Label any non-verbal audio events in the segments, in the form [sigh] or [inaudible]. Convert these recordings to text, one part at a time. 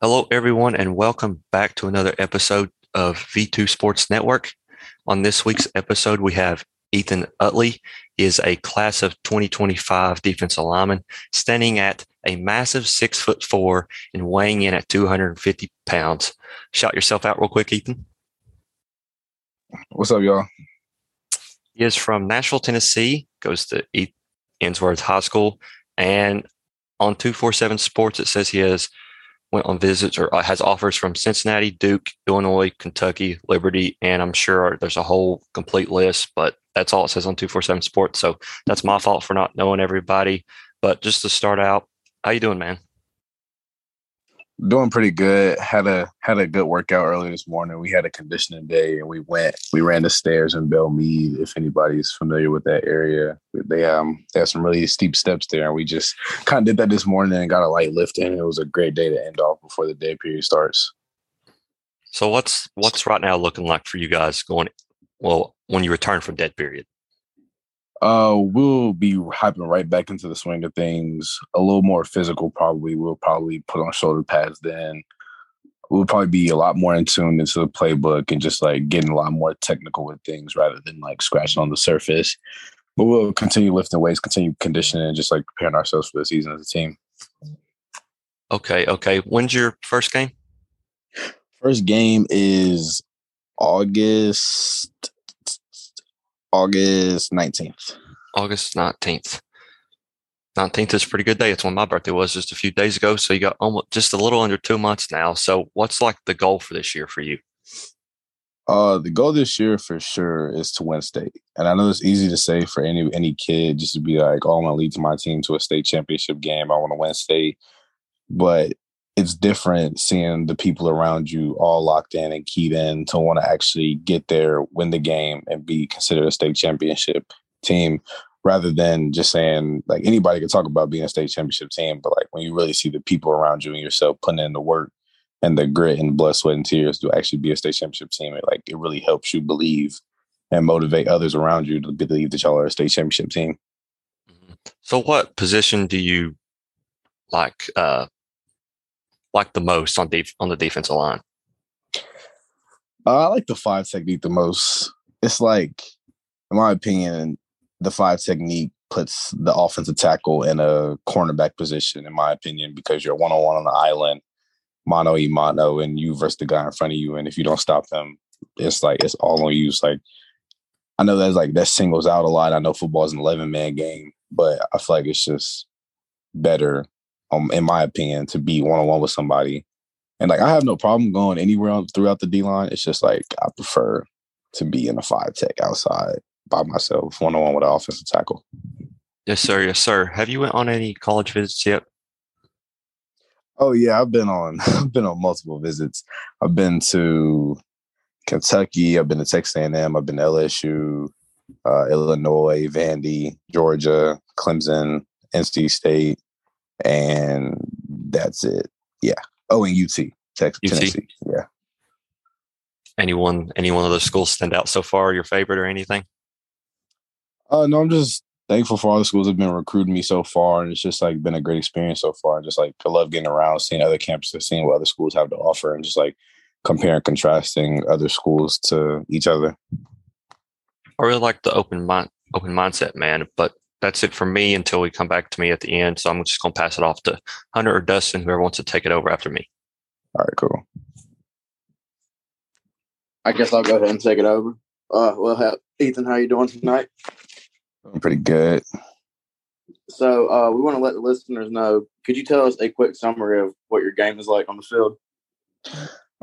Hello, everyone, and welcome back to another episode of V2 Sports Network. On this week's episode, we have Ethan Utley. He is a class of 2025 defensive lineman, standing at a massive six foot four and weighing in at 250 pounds. Shout yourself out real quick, Ethan. What's up, y'all? He is from Nashville, Tennessee, goes to Ensworth High School, and on 247 Sports, it says he has went on visits or uh, has offers from Cincinnati, Duke, Illinois, Kentucky, Liberty, and I'm sure there's a whole complete list, but that's all it says on 247 Sports. So that's my fault for not knowing everybody. But just to start out, how you doing, man? Doing pretty good. Had a had a good workout early this morning. We had a conditioning day, and we went. We ran the stairs in Belle Meade. If anybody's familiar with that area, they um they have some really steep steps there, and we just kind of did that this morning and got a light lift in. It was a great day to end off before the dead period starts. So what's what's right now looking like for you guys going? Well, when you return from dead period. Uh, we'll be hopping right back into the swing of things. A little more physical, probably. We'll probably put on shoulder pads then. We'll probably be a lot more in tune into the playbook and just like getting a lot more technical with things rather than like scratching on the surface. But we'll continue lifting weights, continue conditioning, and just like preparing ourselves for the season as a team. Okay, okay. When's your first game? First game is August August 19th. August 19th. 19th is a pretty good day. It's when my birthday was just a few days ago. So you got almost just a little under two months now. So what's like the goal for this year for you? Uh, the goal this year for sure is to win state. And I know it's easy to say for any any kid just to be like, oh, I'm gonna lead to my team to a state championship game. I want to win state. But it's different seeing the people around you all locked in and keyed in to want to actually get there, win the game, and be considered a state championship team rather than just saying like anybody can talk about being a state championship team, but like when you really see the people around you and yourself putting in the work and the grit and blood, sweat, and tears to actually be a state championship team, it like it really helps you believe and motivate others around you to believe that y'all are a state championship team. Mm-hmm. So what position do you like uh like the most on def- on the defensive line? Uh, I like the five technique the most. It's like, in my opinion, the five technique puts the offensive tackle in a cornerback position, in my opinion, because you're one on one on the island, mano y mano, and you versus the guy in front of you. And if you don't stop them, it's like it's all on you. It's like I know that's like that singles out a lot. I know football is an 11 man game, but I feel like it's just better um, in my opinion, to be one on one with somebody. And like I have no problem going anywhere throughout the D line. It's just like I prefer to be in a five tech outside by myself, one on one with an offensive tackle. Yes, sir. Yes, sir. Have you went on any college visits yet? Oh yeah, I've been on [laughs] I've been on multiple visits. I've been to Kentucky, I've been to Texas A&M, I've been to LSU, uh, Illinois, Vandy, Georgia, Clemson, NC State, and that's it. Yeah. Oh, and UT, Texas, UT? Tennessee. Yeah. Anyone, any one of those schools stand out so far? Your favorite or anything? Uh, no, I'm just thankful for all the schools that have been recruiting me so far, and it's just like been a great experience so far. Just like I love getting around, seeing other campuses, seeing what other schools have to offer, and just like comparing, contrasting other schools to each other. I really like the open mind, open mindset, man. But that's it for me until we come back to me at the end. So I'm just going to pass it off to Hunter or Dustin, whoever wants to take it over after me. All right, cool. I guess I'll go ahead and take it over. Uh, well, Ethan, how you doing tonight? I'm pretty good. So uh, we want to let the listeners know. Could you tell us a quick summary of what your game is like on the field?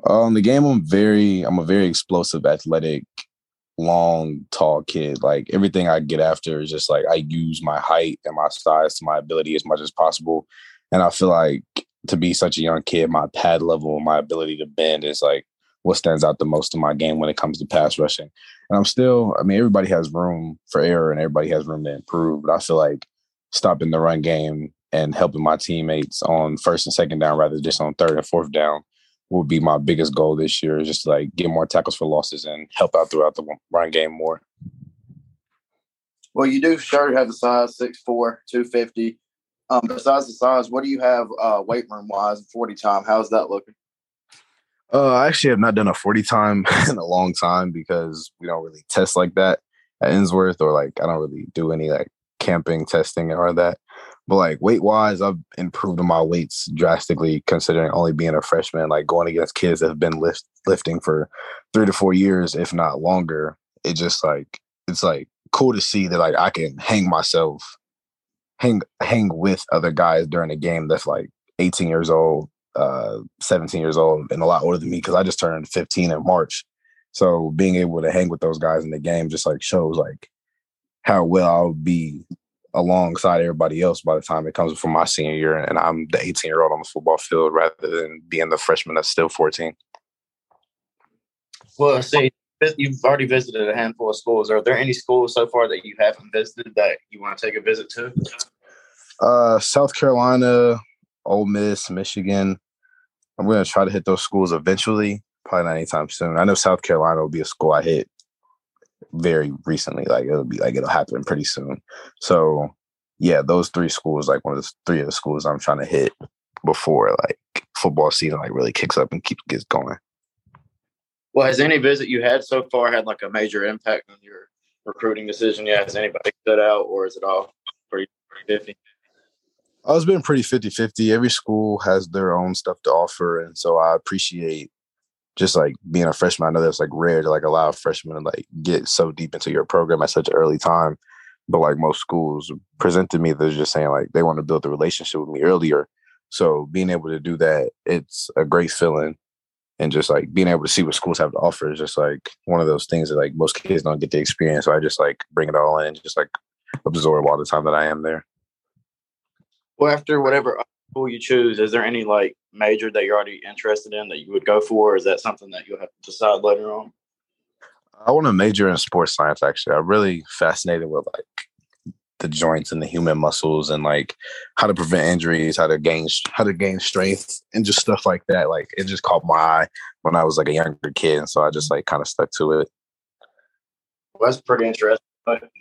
Um, the game, I'm very, I'm a very explosive, athletic long, tall kid. Like everything I get after is just like I use my height and my size to my ability as much as possible. And I feel like to be such a young kid, my pad level, and my ability to bend is like what stands out the most in my game when it comes to pass rushing. And I'm still, I mean, everybody has room for error and everybody has room to improve. But I feel like stopping the run game and helping my teammates on first and second down rather than just on third and fourth down will be my biggest goal this year is just to, like get more tackles for losses and help out throughout the run game more. Well, you do sure have the size 6'4, 250. um, besides the size, what do you have uh, weight room wise, forty time? How's that looking? Uh, I actually have not done a 40 time [laughs] in a long time because we don't really test like that at Ensworth or like I don't really do any like camping testing or that. But like weight wise, I've improved my weights drastically considering only being a freshman, like going against kids that have been lift, lifting for three to four years, if not longer. It just like it's like cool to see that like I can hang myself, hang hang with other guys during a game that's like 18 years old, uh, 17 years old, and a lot older than me because I just turned 15 in March. So being able to hang with those guys in the game just like shows like how well I'll be alongside everybody else by the time it comes from my senior year and I'm the 18 year old on the football field rather than being the freshman that's still 14. Well, see, you've already visited a handful of schools. Are there any schools so far that you haven't visited that you want to take a visit to? Uh, South Carolina, Ole Miss, Michigan. I'm going to try to hit those schools eventually, probably not anytime soon. I know South Carolina will be a school I hit very recently. Like it'll be like it'll happen pretty soon. So yeah, those three schools, like one of the three of the schools I'm trying to hit before like football season like really kicks up and keeps gets going. Well, has any visit you had so far had like a major impact on your recruiting decision? Yeah, has anybody stood out or is it all pretty 50? Oh, it's been pretty 50 50. Every school has their own stuff to offer. And so I appreciate just like being a freshman, I know that's like rare to like allow a freshman to like get so deep into your program at such an early time. But like most schools presented me, they're just saying like they want to build a relationship with me earlier. So being able to do that, it's a great feeling. And just like being able to see what schools have to offer is just like one of those things that like most kids don't get the experience. So I just like bring it all in and just like absorb all the time that I am there. Well, after whatever school you choose, is there any like major that you're already interested in that you would go for? Or is that something that you'll have to decide later on? I want to major in sports science. Actually, I'm really fascinated with like the joints and the human muscles and like how to prevent injuries, how to gain how to gain strength, and just stuff like that. Like it just caught my eye when I was like a younger kid, and so I just like kind of stuck to it. Well, that's pretty interesting.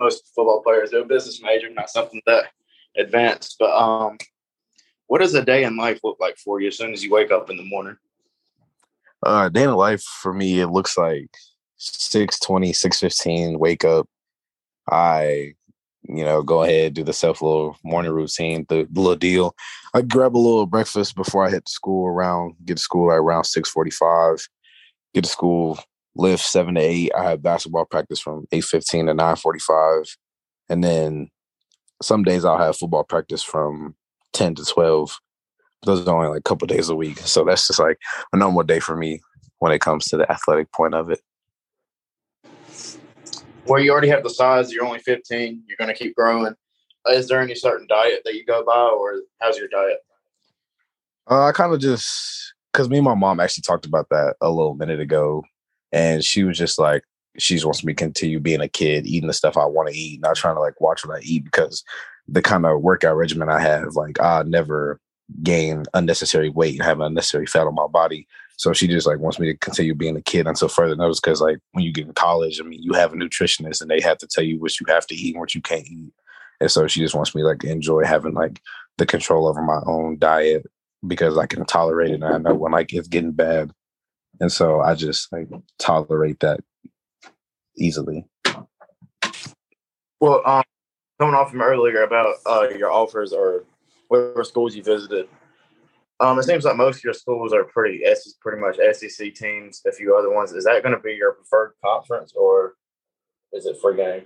Most football players do a business major, not something that advanced. But um, what does a day in life look like for you as soon as you wake up in the morning? Uh, day in life for me, it looks like 620, 615, wake up. I, you know, go ahead, do the self little morning routine, the, the little deal. I grab a little breakfast before I hit school around, get to school like around 645, get to school, lift seven to eight. I have basketball practice from 815 to 945. And then some days I'll have football practice from 10 to 12. Those are only like a couple days a week. So that's just like a normal day for me when it comes to the athletic point of it. Well, you already have the size. You're only 15. You're going to keep growing. Is there any certain diet that you go by, or how's your diet? Uh, I kind of just because me and my mom actually talked about that a little minute ago, and she was just like, she just wants me to continue being a kid, eating the stuff I want to eat, not trying to like watch what I eat because the kind of workout regimen I have, like I never gain unnecessary weight and have unnecessary fat on my body. So she just like wants me to continue being a kid until further notice. Because like when you get in college, I mean, you have a nutritionist and they have to tell you what you have to eat and what you can't eat. And so she just wants me like enjoy having like the control over my own diet because I can tolerate it and I know when like it's getting bad. And so I just like tolerate that easily. Well, um, coming off from earlier about uh, your offers or whatever schools you visited, um, it seems like most of your schools are pretty pretty much SEC teams. A few other ones. Is that going to be your preferred conference, or is it free game?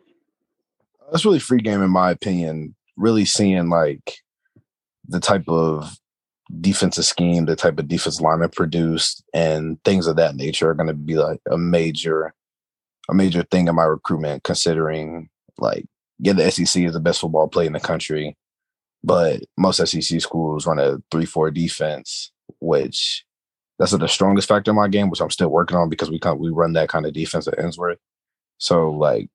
That's really free game, in my opinion. Really seeing like the type of defensive scheme, the type of defense lineup produced, and things of that nature are going to be like a major, a major thing in my recruitment. Considering like yeah, the SEC is the best football play in the country, but most SEC schools run a three-four defense, which that's the strongest factor in my game, which I'm still working on because we we run that kind of defense at Ensworth. So like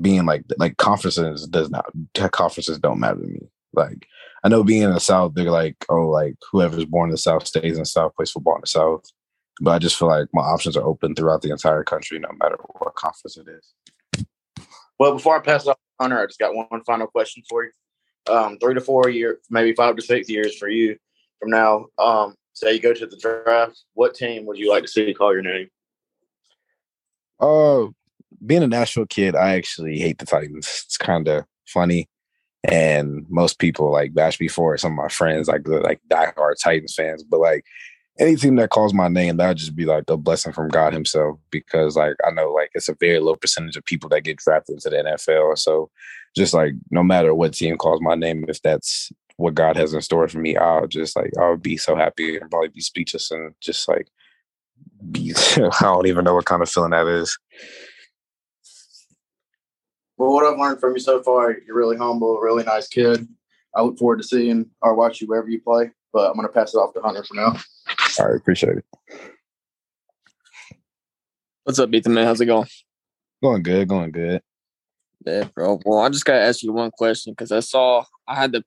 being like like conferences does not conferences don't matter to me. Like I know being in the South, they're like, oh, like whoever's born in the South stays in the South, plays football in the South. But I just feel like my options are open throughout the entire country, no matter what conference it is. Well, before I pass off Hunter, I just got one final question for you. um, three to four years, maybe five to six years for you from now, um, say you go to the draft, what team would you like to see call your name? Uh, being a Nashville kid, I actually hate the Titans. It's kind of funny, and most people like bash me for it. Some of my friends, like like diehard Titans fans, but like any team that calls my name, that would just be like a blessing from God Himself. Because like I know like it's a very low percentage of people that get drafted into the NFL. So just like no matter what team calls my name, if that's what God has in store for me, I'll just like I'll be so happy and probably be speechless and just like be [laughs] I don't even know what kind of feeling that is. Well, what I've learned from you so far, you're really humble, really nice kid. I look forward to seeing or watch you wherever you play. But I'm gonna pass it off to Hunter for now. All right, appreciate it. What's up, Ethan? Man, how's it going? Going good, going good. Yeah, bro. Well, I just gotta ask you one question because I saw I had the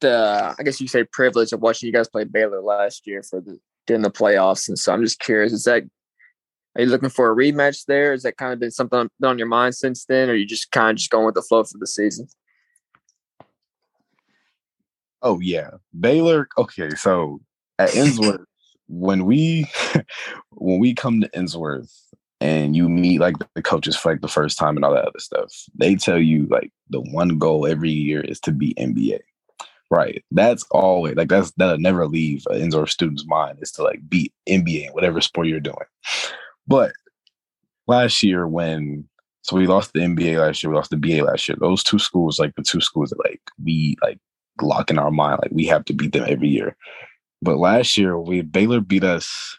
the I guess you say privilege of watching you guys play Baylor last year for the during the playoffs, and so I'm just curious: is that are you looking for a rematch there? Is that kind of been something on your mind since then, or are you just kind of just going with the flow for the season? Oh yeah, Baylor. Okay, so at Ensworth, [laughs] when we [laughs] when we come to Ensworth and you meet like the coaches for like the first time and all that other stuff, they tell you like the one goal every year is to be MBA. Right. That's always like that's that'll never leave an Ensworth student's mind is to like beat MBA in whatever sport you're doing. But last year when so we lost the MBA last year, we lost the BA last year. Those two schools, like the two schools that like we like lock in our mind, like we have to beat them every year. But last year we Baylor beat us.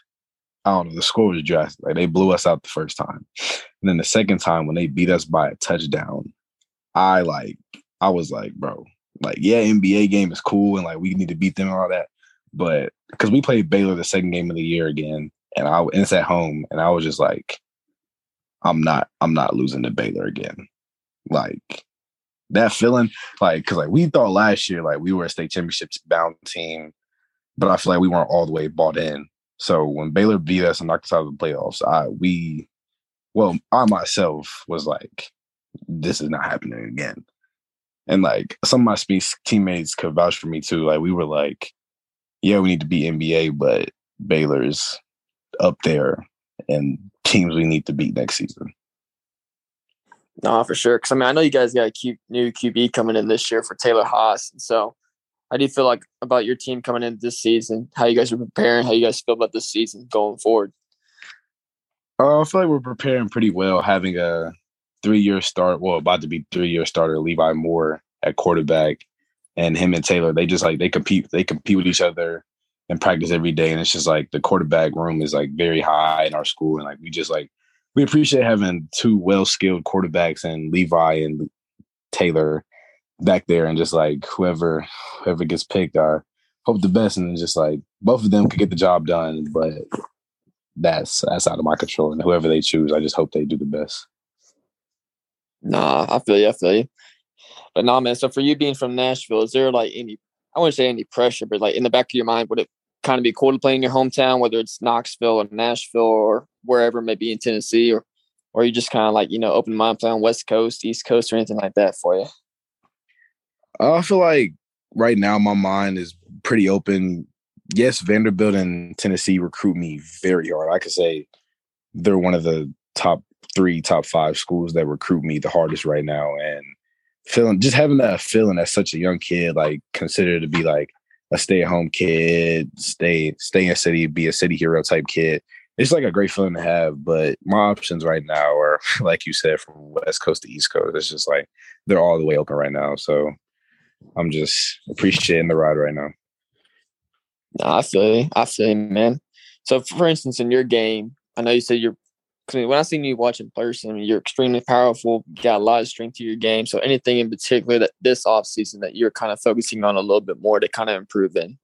I don't know. The score was drastic. Like they blew us out the first time, and then the second time when they beat us by a touchdown, I like I was like, bro, like yeah, MBA game is cool and like we need to beat them and all that, but because we played Baylor the second game of the year again, and I and it's at home, and I was just like, I'm not I'm not losing to Baylor again, like that feeling, like because like we thought last year like we were a state championships bound team but I feel like we weren't all the way bought in. So when Baylor beat us and knocked us out of the playoffs, I we well, I myself was like, this is not happening again. And like some of my speech teammates could vouch for me too. Like we were like, yeah, we need to be MBA, but Baylor's up there and teams we need to beat next season. No, for sure. Because I mean, I know you guys got a Q, new QB coming in this year for Taylor Haas, and so how do you feel like about your team coming in this season? How you guys are preparing? How you guys feel about this season going forward? Uh, I feel like we're preparing pretty well. Having a three-year start, well, about to be three-year starter, Levi Moore at quarterback, and him and Taylor, they just like they compete. They compete with each other and practice every day. And it's just like the quarterback room is like very high in our school, and like we just like we appreciate having two well-skilled quarterbacks and Levi and Taylor back there and just like whoever whoever gets picked, I hope the best and just like both of them could get the job done, but that's that's out of my control. And whoever they choose, I just hope they do the best. Nah, I feel you, I feel you. But nah, man. So for you being from Nashville, is there like any I wouldn't say any pressure, but like in the back of your mind, would it kind of be cool to play in your hometown, whether it's Knoxville or Nashville or wherever, maybe in Tennessee, or or you just kind of like you know open mind playing West Coast, East Coast, or anything like that for you? Uh, I feel like right now my mind is pretty open. Yes, Vanderbilt and Tennessee recruit me very hard. I could say they're one of the top three, top five schools that recruit me the hardest right now. And feeling just having that feeling as such a young kid, like considered to be like a stay at home kid, stay stay in city, be a city hero type kid. It's like a great feeling to have. But my options right now are [laughs] like you said, from West Coast to East Coast. It's just like they're all the way open right now. So I'm just appreciating the ride right now. No, I feel you. I feel you, man. So, for instance, in your game, I know you said you're. Cause when I seen you watch in person, you're extremely powerful. Got a lot of strength to your game. So, anything in particular that this off season that you're kind of focusing on a little bit more to kind of improve in?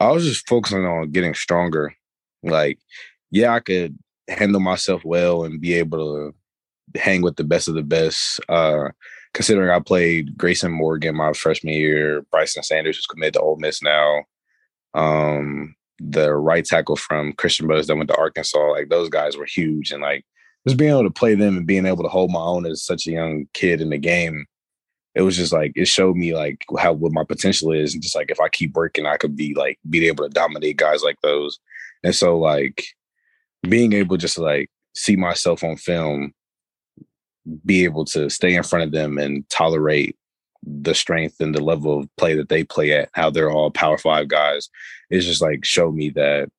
I was just focusing on getting stronger. Like, yeah, I could handle myself well and be able to hang with the best of the best. Uh, considering I played Grayson Morgan my freshman year, Bryson Sanders, who's committed to Ole Miss now, um, the right tackle from Christian Brothers that went to Arkansas, like those guys were huge. And like just being able to play them and being able to hold my own as such a young kid in the game, it was just like it showed me like how what my potential is, and just like if I keep working, I could be like be able to dominate guys like those. And so like being able just to like see myself on film, be able to stay in front of them and tolerate the strength and the level of play that they play at, how they're all power five guys, is just like showed me that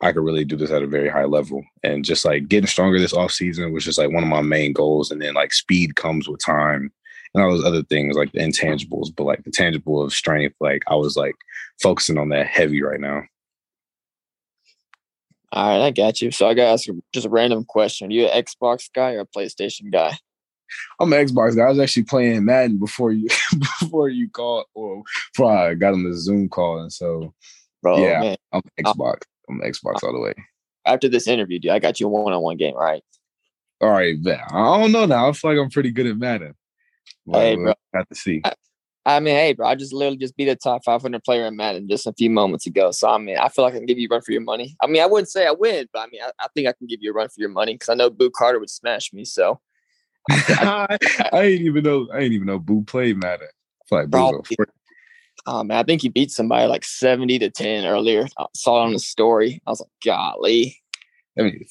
I could really do this at a very high level. And just like getting stronger this off season was just like one of my main goals. And then like speed comes with time and all those other things like the intangibles, but like the tangible of strength, like I was like focusing on that heavy right now. All right, I got you. So I got to ask you just a random question. Are you an Xbox guy or a PlayStation guy? I'm an Xbox guy. I was actually playing Madden before you [laughs] before you called or before I got on the Zoom call. And so Bro, yeah, man. I'm uh, Xbox. I'm Xbox uh, all the way. After this interview, dude, I got you a one on one game, right? all right? All right, I don't know now. I feel like I'm pretty good at Madden. Hey, bro. Have to see. I, I, mean, hey, bro. I just literally just beat a top 500 player in Madden just a few moments ago. So I mean, I feel like I can give you a run for your money. I mean, I wouldn't say I win, but I mean, I, I think I can give you a run for your money because I know Boo Carter would smash me. So [laughs] I, I, ain't even know. I ain't even know Boo played Madden. like bro, Oh man, I think he beat somebody like 70 to 10 earlier. I saw it on the story. I was like, golly. I mean,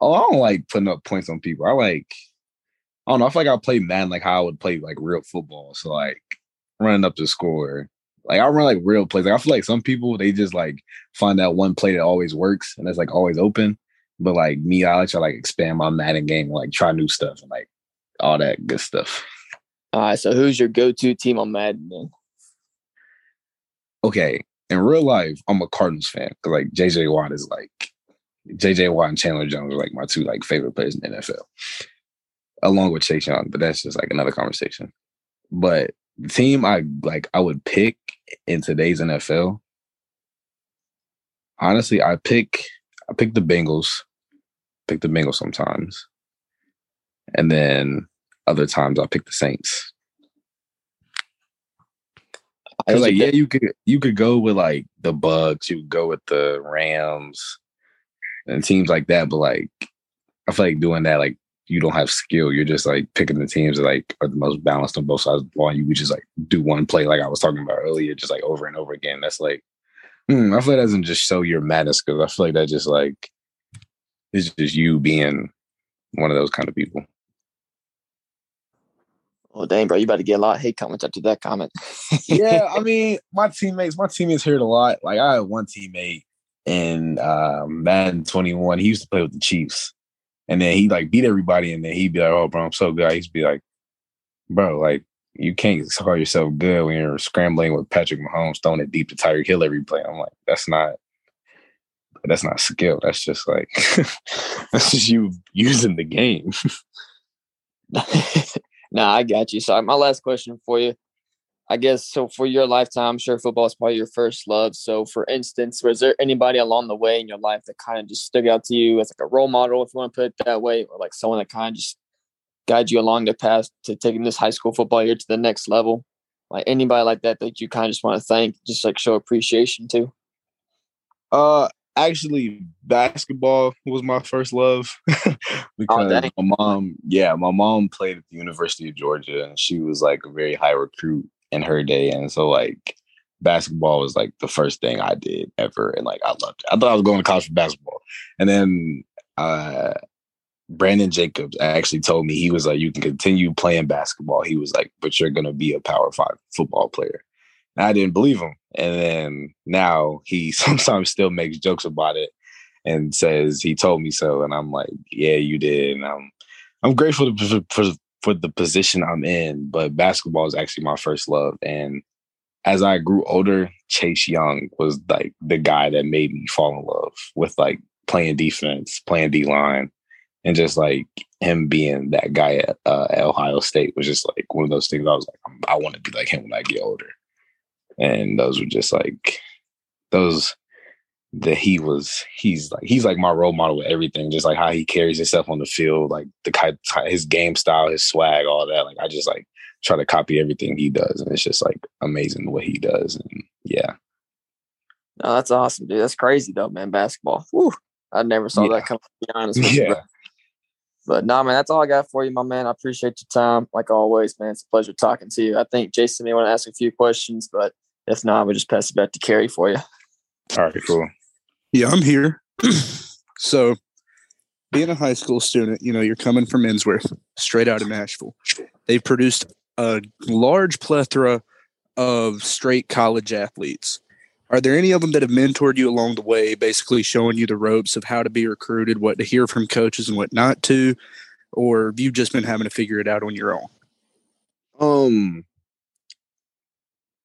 oh, I don't like putting up points on people. I like I don't know. I feel like I play Madden like how I would play like real football. So like running up the score. Like I run like real plays. Like I feel like some people they just like find that one play that always works and that's like always open. But like me, I like to like expand my Madden game, like try new stuff and like all that good stuff. All right. So who's your go-to team on Madden then? Okay. In real life, I'm a Cardinals fan like JJ Watt is like JJ Watt and Chandler Jones are like my two like favorite players in the NFL along with Chase Young, but that's just like another conversation. But the team I like I would pick in today's NFL. Honestly, I pick I pick the Bengals. Pick the Bengals sometimes. And then other times I pick the Saints. I was like, yeah, you could you could go with like the Bucks, you could go with the Rams and teams like that, but like I feel like doing that like you don't have skill. You're just like picking the teams that like are the most balanced on both sides of the ball. And you would just like do one play, like I was talking about earlier, just like over and over again. That's like, hmm, I feel like that doesn't just show your madness because I feel like that just like it's just you being one of those kind of people. Well, dang, bro, you about to get a lot of hate comments after that comment. yeah, I [laughs] mean, my teammates, my teammates heard a lot. Like, I had one teammate in uh, Madden 21. He used to play with the Chiefs. And then he like beat everybody, and then he'd be like, "Oh, bro, I'm so good." I used to be like, "Bro, like you can't call yourself good when you're scrambling with Patrick Mahomes throwing it deep to Tyreek Hill every play." I'm like, "That's not." That's not skill. That's just like [laughs] that's just you using the game. [laughs] nah, I got you. So my last question for you. I guess so for your lifetime, I'm sure football is probably your first love. So for instance, was there anybody along the way in your life that kind of just stuck out to you as like a role model, if you want to put it that way, or like someone that kind of just guide you along the path to taking this high school football year to the next level? Like anybody like that that you kind of just want to thank, just like show appreciation to? Uh actually basketball was my first love [laughs] oh, because oh, my mom yeah my mom played at the university of georgia and she was like a very high recruit in her day. And so like basketball was like the first thing I did ever. And like I loved it. I thought I was going to college for basketball. And then uh Brandon Jacobs actually told me he was like, you can continue playing basketball. He was like, but you're gonna be a power five football player. And I didn't believe him. And then now he [laughs] sometimes still makes jokes about it and says he told me so. And I'm like, yeah, you did. And I'm I'm grateful for, for, for the position I'm in, but basketball is actually my first love. And as I grew older, Chase Young was like the guy that made me fall in love with like playing defense, playing D line, and just like him being that guy at, uh, at Ohio State was just like one of those things. I was like, I want to be like him when I get older. And those were just like those that he was he's like he's like my role model with everything just like how he carries himself on the field like the kind his game style his swag all that like i just like try to copy everything he does and it's just like amazing what he does and yeah no that's awesome dude that's crazy though man basketball Whew. i never saw yeah. that come to be honest with yeah. you But nah, man, that's all I got for you, my man. I appreciate your time, like always, man. It's a pleasure talking to you. I think Jason may want to ask a few questions, but if not, we'll just pass it back to Kerry for you. All right, cool. Yeah, I'm here. [clears throat] so, being a high school student, you know, you're coming from Ensworth, straight out of Nashville. They've produced a large plethora of straight college athletes. Are there any of them that have mentored you along the way, basically showing you the ropes of how to be recruited, what to hear from coaches and what not to? Or have you just been having to figure it out on your own? Um,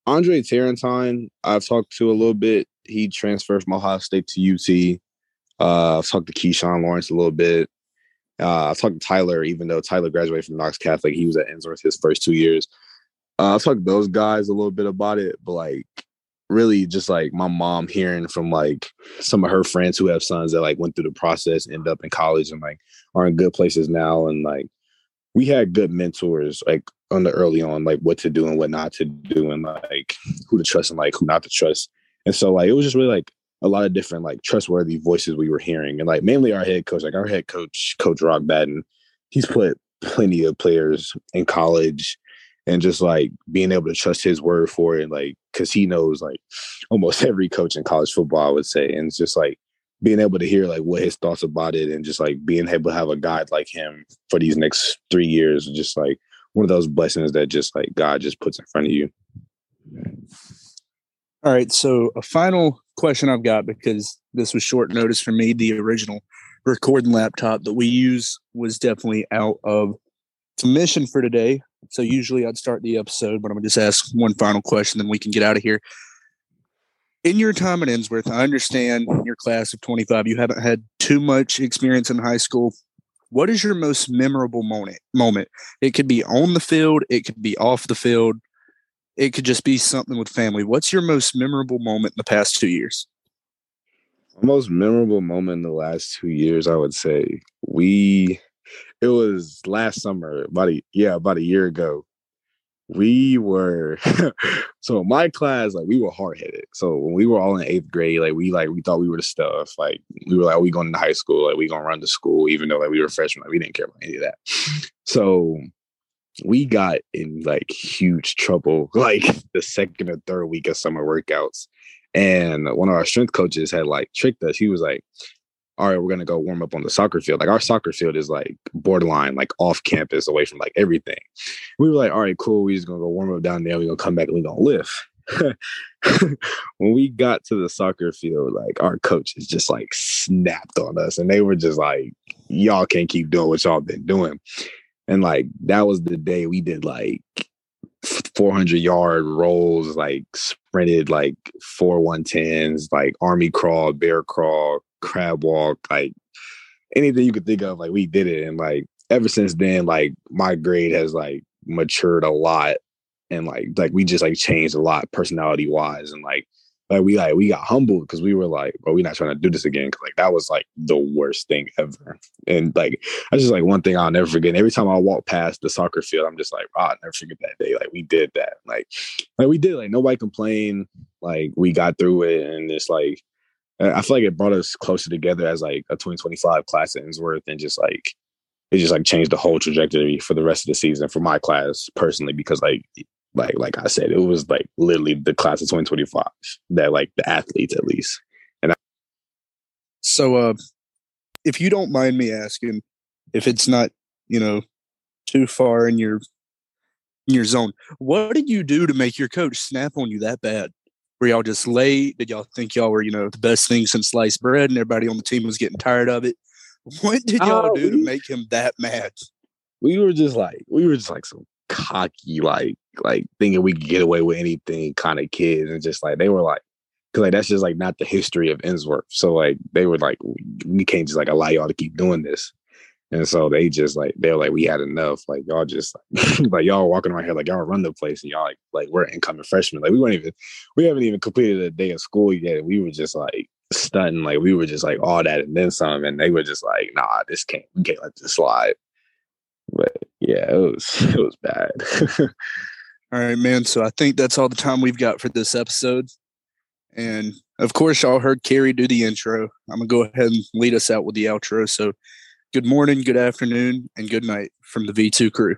Andre Turrentine, I've talked to a little bit. He transferred from Ohio State to UT. Uh, I've talked to Keyshawn Lawrence a little bit. Uh, I've talked to Tyler, even though Tyler graduated from Knox Catholic, he was at Ensworth his first two years. Uh, I've talked to those guys a little bit about it, but like really just like my mom hearing from like some of her friends who have sons that like went through the process, end up in college and like are in good places now. And like we had good mentors like on the early on, like what to do and what not to do and like who to trust and like who not to trust. And so like it was just really like a lot of different like trustworthy voices we were hearing. And like mainly our head coach, like our head coach, Coach Rock Batten, he's put plenty of players in college and just like being able to trust his word for it, like because he knows like almost [laughs] every coach in college football, I would say, and it's just like being able to hear like what his thoughts about it, and just like being able to have a guide like him for these next three years, just like one of those blessings that just like God just puts in front of you. All right, so a final question I've got because this was short notice for me. The original recording laptop that we use was definitely out of commission for today. So usually I'd start the episode, but I'm gonna just ask one final question, then we can get out of here. In your time at Ensworth, I understand your class of 25, you haven't had too much experience in high school. What is your most memorable moment? Moment. It could be on the field, it could be off the field, it could just be something with family. What's your most memorable moment in the past two years? Most memorable moment in the last two years, I would say, we it was last summer, about a yeah, about a year ago. We were [laughs] so my class, like we were hard headed. So when we were all in eighth grade, like we like we thought we were the stuff. Like we were like, oh, we going to high school, like we gonna run to school, even though like we were freshmen, like we didn't care about any of that. So we got in like huge trouble [laughs] like the second or third week of summer workouts. And one of our strength coaches had like tricked us. He was like, all right, we're gonna go warm up on the soccer field. Like our soccer field is like borderline, like off campus, away from like everything. We were like, all right, cool. We just gonna go warm up down there. We're gonna come back and we gonna lift. [laughs] when we got to the soccer field, like our coaches just like snapped on us and they were just like, y'all can't keep doing what y'all been doing. And like that was the day we did like 400 yard rolls, like sprinted like four 110s, like army crawl, bear crawl, crab walk, like anything you could think of, like we did it. And like ever since then, like my grade has like matured a lot. And like like we just like changed a lot personality wise. And like like we like we got humbled because we were like, well, we're not trying to do this again. Cause like that was like the worst thing ever. And like that's just like one thing I'll never forget. And every time I walk past the soccer field, I'm just like, oh, I'll never forget that day. Like we did that. Like like we did. Like nobody complained. Like we got through it, and it's like I feel like it brought us closer together as like a 2025 class at Ensworth, and just like it just like changed the whole trajectory for the rest of the season for my class personally because like like like I said, it was like literally the class of 2025 that like the athletes at least. And I- so, uh, if you don't mind me asking, if it's not you know too far in your in your zone, what did you do to make your coach snap on you that bad? Were y'all just late? Did y'all think y'all were you know the best thing since sliced bread, and everybody on the team was getting tired of it? What did y'all Oh, do to make him that mad? we were just like we were just like some cocky like like thinking we could get away with anything kind of kids and just like they were like because like that's just like not the history of Ensworth. So like they were like we, can't just like allow y'all to keep doing this. And so they just like they were like we had enough. Like y'all just like, [laughs] like y'all walking around here like y'all run the place and y'all like like we're incoming freshmen. Like we weren't even we haven't even completed a day of school yet. And we were just like stunting like we were just like all that and then some. And they were just like nah this can't we can't let this slide. But yeah, it was [laughs] it was bad. [laughs] All right, man. So I think that's all the time we've got for this episode. And of course, y'all heard Carrie do the intro. I'm gonna go ahead and lead us out with the outro. So Good morning, good afternoon, and good night from the V2 crew.